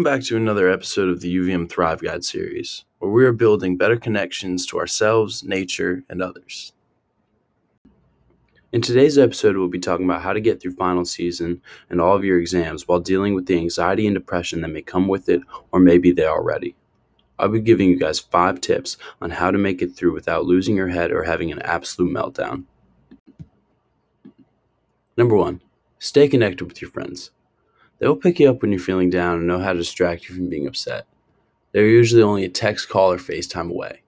Welcome back to another episode of the UVM Thrive Guide series, where we are building better connections to ourselves, nature, and others. In today's episode, we'll be talking about how to get through final season and all of your exams while dealing with the anxiety and depression that may come with it, or maybe they already. I'll be giving you guys five tips on how to make it through without losing your head or having an absolute meltdown. Number one, stay connected with your friends. They will pick you up when you're feeling down and know how to distract you from being upset. They're usually only a text, call, or FaceTime away.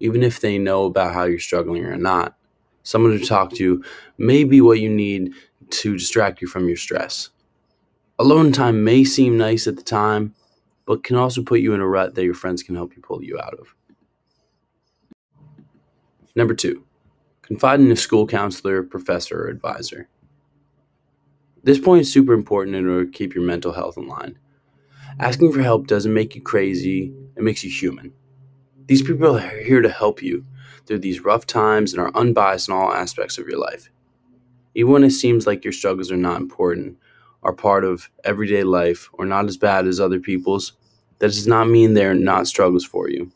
Even if they know about how you're struggling or not, someone to talk to may be what you need to distract you from your stress. Alone time may seem nice at the time, but can also put you in a rut that your friends can help you pull you out of. Number two, confide in a school counselor, professor, or advisor. This point is super important in order to keep your mental health in line. Asking for help doesn't make you crazy, it makes you human. These people are here to help you through these rough times and are unbiased in all aspects of your life. Even when it seems like your struggles are not important, are part of everyday life, or not as bad as other people's, that does not mean they're not struggles for you.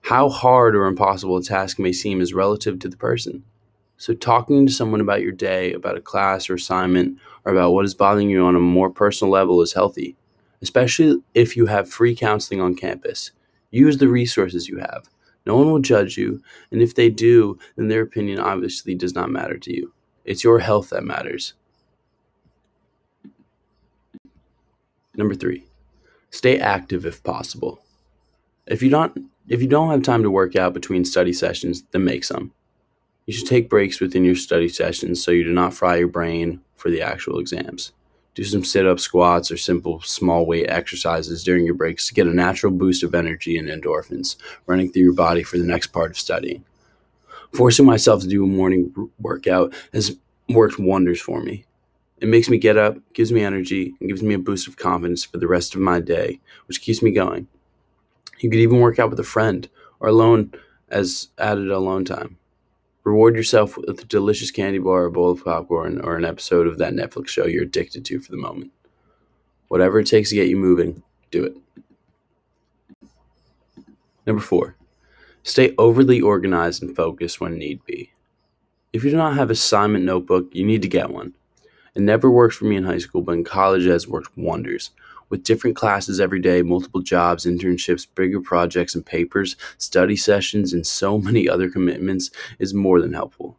How hard or impossible a task may seem is relative to the person. So, talking to someone about your day, about a class or assignment, or about what is bothering you on a more personal level is healthy, especially if you have free counseling on campus. Use the resources you have. No one will judge you, and if they do, then their opinion obviously does not matter to you. It's your health that matters. Number three, stay active if possible. If you don't if you don't have time to work out between study sessions, then make some. You should take breaks within your study sessions so you do not fry your brain for the actual exams. Do some sit up squats or simple small weight exercises during your breaks to get a natural boost of energy and endorphins running through your body for the next part of studying. Forcing myself to do a morning workout has worked wonders for me. It makes me get up, gives me energy, and gives me a boost of confidence for the rest of my day, which keeps me going. You could even work out with a friend or alone as added alone time. Reward yourself with a delicious candy bar, a bowl of popcorn, or an episode of that Netflix show you're addicted to for the moment. Whatever it takes to get you moving, do it. Number four, stay overly organized and focused when need be. If you do not have assignment notebook, you need to get one. It never worked for me in high school, but in college it has worked wonders with different classes every day, multiple jobs, internships, bigger projects and papers, study sessions, and so many other commitments is more than helpful.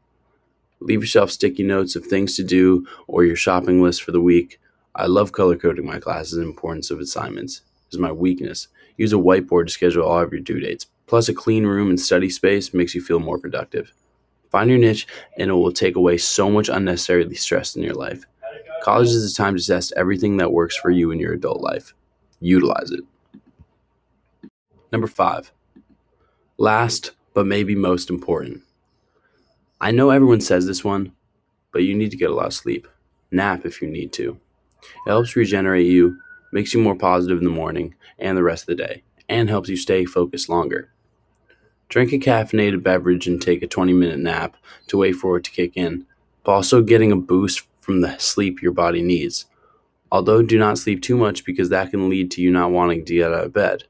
Leave yourself sticky notes of things to do or your shopping list for the week. I love color coding my classes and importance of assignments. Is my weakness. Use a whiteboard to schedule all of your due dates. Plus, a clean room and study space makes you feel more productive. Find your niche, and it will take away so much unnecessarily stress in your life. College is the time to test everything that works for you in your adult life. Utilize it. Number five, last but maybe most important. I know everyone says this one, but you need to get a lot of sleep. Nap if you need to. It helps regenerate you, makes you more positive in the morning and the rest of the day, and helps you stay focused longer. Drink a caffeinated beverage and take a 20 minute nap to wait for it to kick in, but also getting a boost from the sleep your body needs. Although do not sleep too much because that can lead to you not wanting to get out of bed.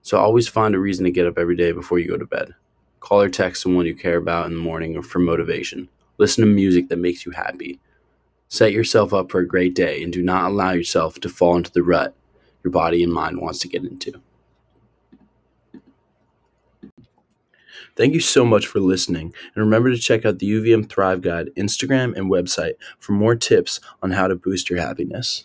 So always find a reason to get up every day before you go to bed. Call or text someone you care about in the morning or for motivation. Listen to music that makes you happy. Set yourself up for a great day and do not allow yourself to fall into the rut your body and mind wants to get into. Thank you so much for listening, and remember to check out the UVM Thrive Guide Instagram and website for more tips on how to boost your happiness.